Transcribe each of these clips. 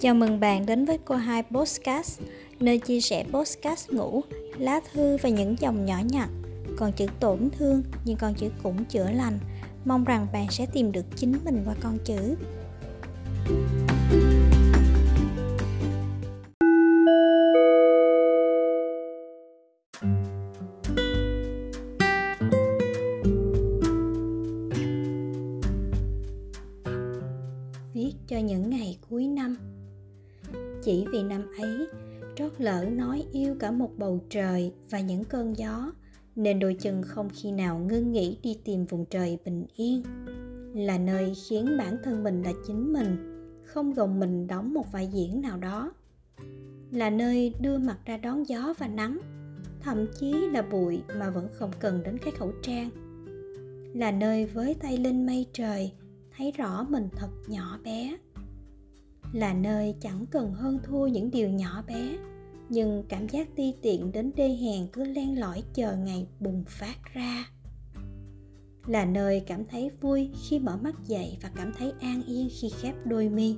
Chào mừng bạn đến với cô hai Postcast, nơi chia sẻ postcast ngủ, lá thư và những dòng nhỏ nhặt. Còn chữ tổn thương nhưng con chữ cũng chữa lành. Mong rằng bạn sẽ tìm được chính mình qua con chữ. Viết cho những ngày cuối năm chỉ vì năm ấy. Trót lỡ nói yêu cả một bầu trời và những cơn gió, nên đôi chân không khi nào ngưng nghỉ đi tìm vùng trời bình yên. Là nơi khiến bản thân mình là chính mình, không gồng mình đóng một vai diễn nào đó. Là nơi đưa mặt ra đón gió và nắng, thậm chí là bụi mà vẫn không cần đến cái khẩu trang. Là nơi với tay lên mây trời, thấy rõ mình thật nhỏ bé là nơi chẳng cần hơn thua những điều nhỏ bé, nhưng cảm giác ti tiện đến đê hèn cứ len lỏi chờ ngày bùng phát ra. Là nơi cảm thấy vui khi mở mắt dậy và cảm thấy an yên khi khép đôi mi.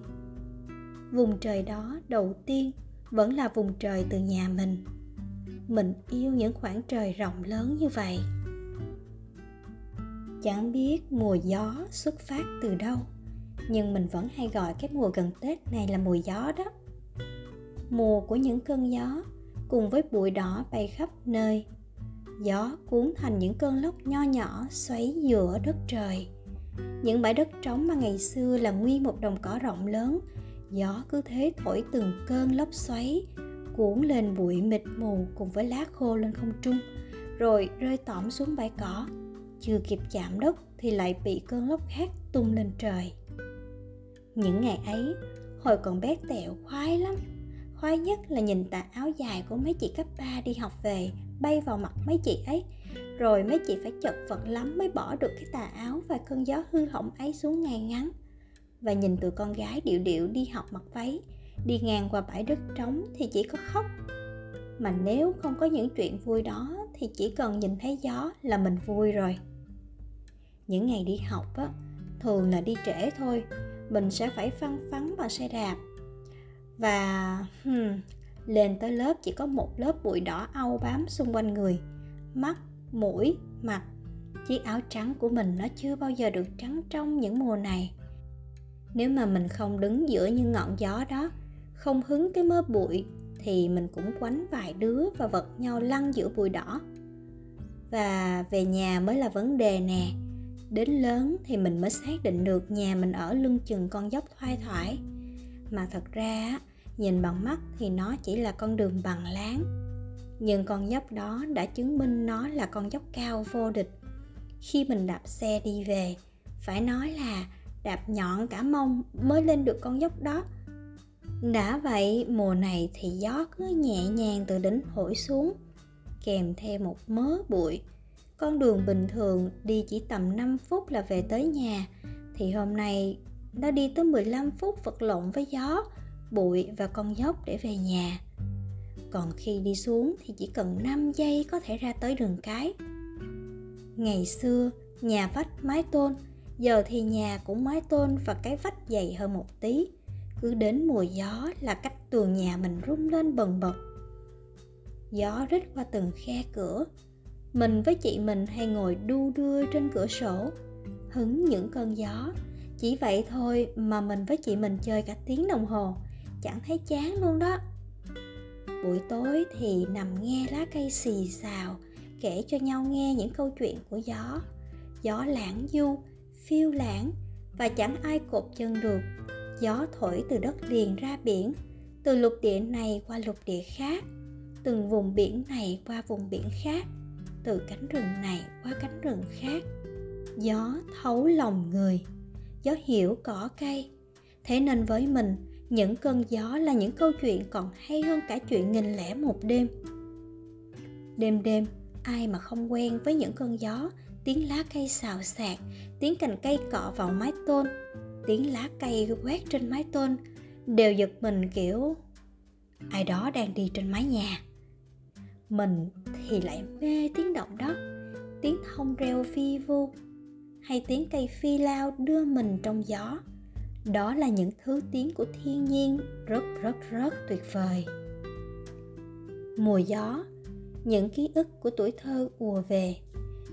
Vùng trời đó đầu tiên vẫn là vùng trời từ nhà mình. Mình yêu những khoảng trời rộng lớn như vậy. Chẳng biết mùa gió xuất phát từ đâu nhưng mình vẫn hay gọi cái mùa gần tết này là mùa gió đó. Mùa của những cơn gió cùng với bụi đỏ bay khắp nơi. Gió cuốn thành những cơn lốc nho nhỏ xoáy giữa đất trời. Những bãi đất trống mà ngày xưa là nguyên một đồng cỏ rộng lớn, gió cứ thế thổi từng cơn lốc xoáy, cuốn lên bụi mịt mù cùng với lá khô lên không trung, rồi rơi tõm xuống bãi cỏ. Chưa kịp chạm đất thì lại bị cơn lốc khác tung lên trời những ngày ấy, hồi còn bé tẹo, khoái lắm. Khoái nhất là nhìn tà áo dài của mấy chị cấp 3 đi học về, bay vào mặt mấy chị ấy. Rồi mấy chị phải chật vật lắm mới bỏ được cái tà áo và cơn gió hư hỏng ấy xuống ngay ngắn. Và nhìn tụi con gái điệu điệu đi học mặc váy, đi ngang qua bãi đất trống thì chỉ có khóc. Mà nếu không có những chuyện vui đó thì chỉ cần nhìn thấy gió là mình vui rồi. Những ngày đi học á, thường là đi trễ thôi mình sẽ phải phăng phắn bằng xe đạp và hmm, lên tới lớp chỉ có một lớp bụi đỏ âu bám xung quanh người. Mắt mũi mặt chiếc áo trắng của mình nó chưa bao giờ được trắng trong những mùa này. Nếu mà mình không đứng giữa những ngọn gió đó không hứng cái mớ bụi thì mình cũng quánh vài đứa và vật nhau lăn giữa bụi đỏ. Và về nhà mới là vấn đề nè đến lớn thì mình mới xác định được nhà mình ở lưng chừng con dốc thoai thoải. Mà thật ra nhìn bằng mắt thì nó chỉ là con đường bằng láng. Nhưng con dốc đó đã chứng minh nó là con dốc cao vô địch. Khi mình đạp xe đi về, phải nói là đạp nhọn cả mông mới lên được con dốc đó. Đã vậy, mùa này thì gió cứ nhẹ nhàng từ đỉnh thổi xuống, kèm theo một mớ bụi con đường bình thường đi chỉ tầm 5 phút là về tới nhà thì hôm nay nó đi tới 15 phút vật lộn với gió, bụi và con dốc để về nhà. Còn khi đi xuống thì chỉ cần 5 giây có thể ra tới đường cái. Ngày xưa, nhà vách mái tôn, giờ thì nhà cũng mái tôn và cái vách dày hơn một tí. Cứ đến mùa gió là cách tường nhà mình rung lên bần bật. Gió rít qua từng khe cửa, mình với chị mình hay ngồi đu đưa trên cửa sổ, hứng những cơn gió. Chỉ vậy thôi mà mình với chị mình chơi cả tiếng đồng hồ, chẳng thấy chán luôn đó. Buổi tối thì nằm nghe lá cây xì xào, kể cho nhau nghe những câu chuyện của gió. Gió lãng du, phiêu lãng, và chẳng ai cột chân được. Gió thổi từ đất liền ra biển, từ lục địa này qua lục địa khác, từng vùng biển này qua vùng biển khác từ cánh rừng này qua cánh rừng khác. Gió thấu lòng người, gió hiểu cỏ cây. Thế nên với mình, những cơn gió là những câu chuyện còn hay hơn cả chuyện nghìn lẻ một đêm. Đêm đêm, ai mà không quen với những cơn gió, tiếng lá cây xào xạc, tiếng cành cây cọ vào mái tôn, tiếng lá cây quét trên mái tôn, đều giật mình kiểu, ai đó đang đi trên mái nhà mình thì lại mê tiếng động đó. Tiếng thông reo phi vu hay tiếng cây phi lao đưa mình trong gió. Đó là những thứ tiếng của thiên nhiên rất rất rất tuyệt vời. Mùa gió, những ký ức của tuổi thơ ùa về,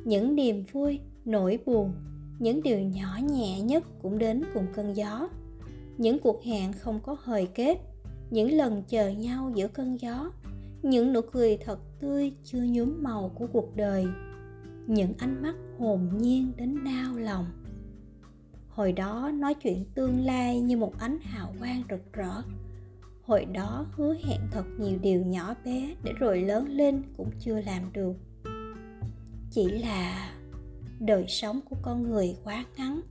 những niềm vui, nỗi buồn, những điều nhỏ nhẹ nhất cũng đến cùng cơn gió. Những cuộc hẹn không có hồi kết, những lần chờ nhau giữa cơn gió những nụ cười thật tươi chưa nhuốm màu của cuộc đời. Những ánh mắt hồn nhiên đến đau lòng. Hồi đó nói chuyện tương lai như một ánh hào quang rực rỡ. Hồi đó hứa hẹn thật nhiều điều nhỏ bé để rồi lớn lên cũng chưa làm được. Chỉ là đời sống của con người quá ngắn,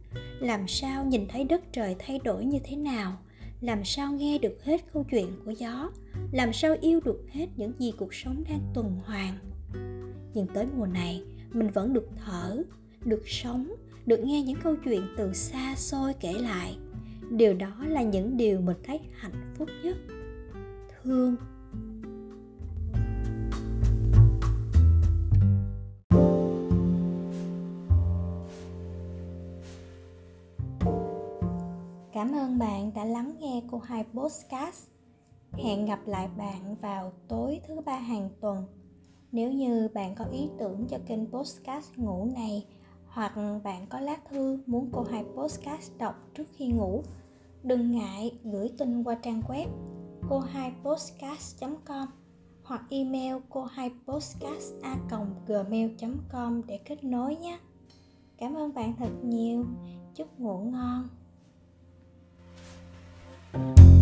làm sao nhìn thấy đất trời thay đổi như thế nào? Làm sao nghe được hết câu chuyện của gió? Làm sao yêu được hết những gì cuộc sống đang tuần hoàn? Nhưng tới mùa này, mình vẫn được thở, được sống, được nghe những câu chuyện từ xa xôi kể lại. Điều đó là những điều mình thấy hạnh phúc nhất. Thương. Cảm ơn bạn đã lắng nghe cô hai podcast. Hẹn gặp lại bạn vào tối thứ ba hàng tuần. Nếu như bạn có ý tưởng cho kênh podcast ngủ này hoặc bạn có lá thư muốn cô hai podcast đọc trước khi ngủ, đừng ngại gửi tin qua trang web cô hai podcast com hoặc email cô hai podcast a gmail com để kết nối nhé cảm ơn bạn thật nhiều chúc ngủ ngon Bye.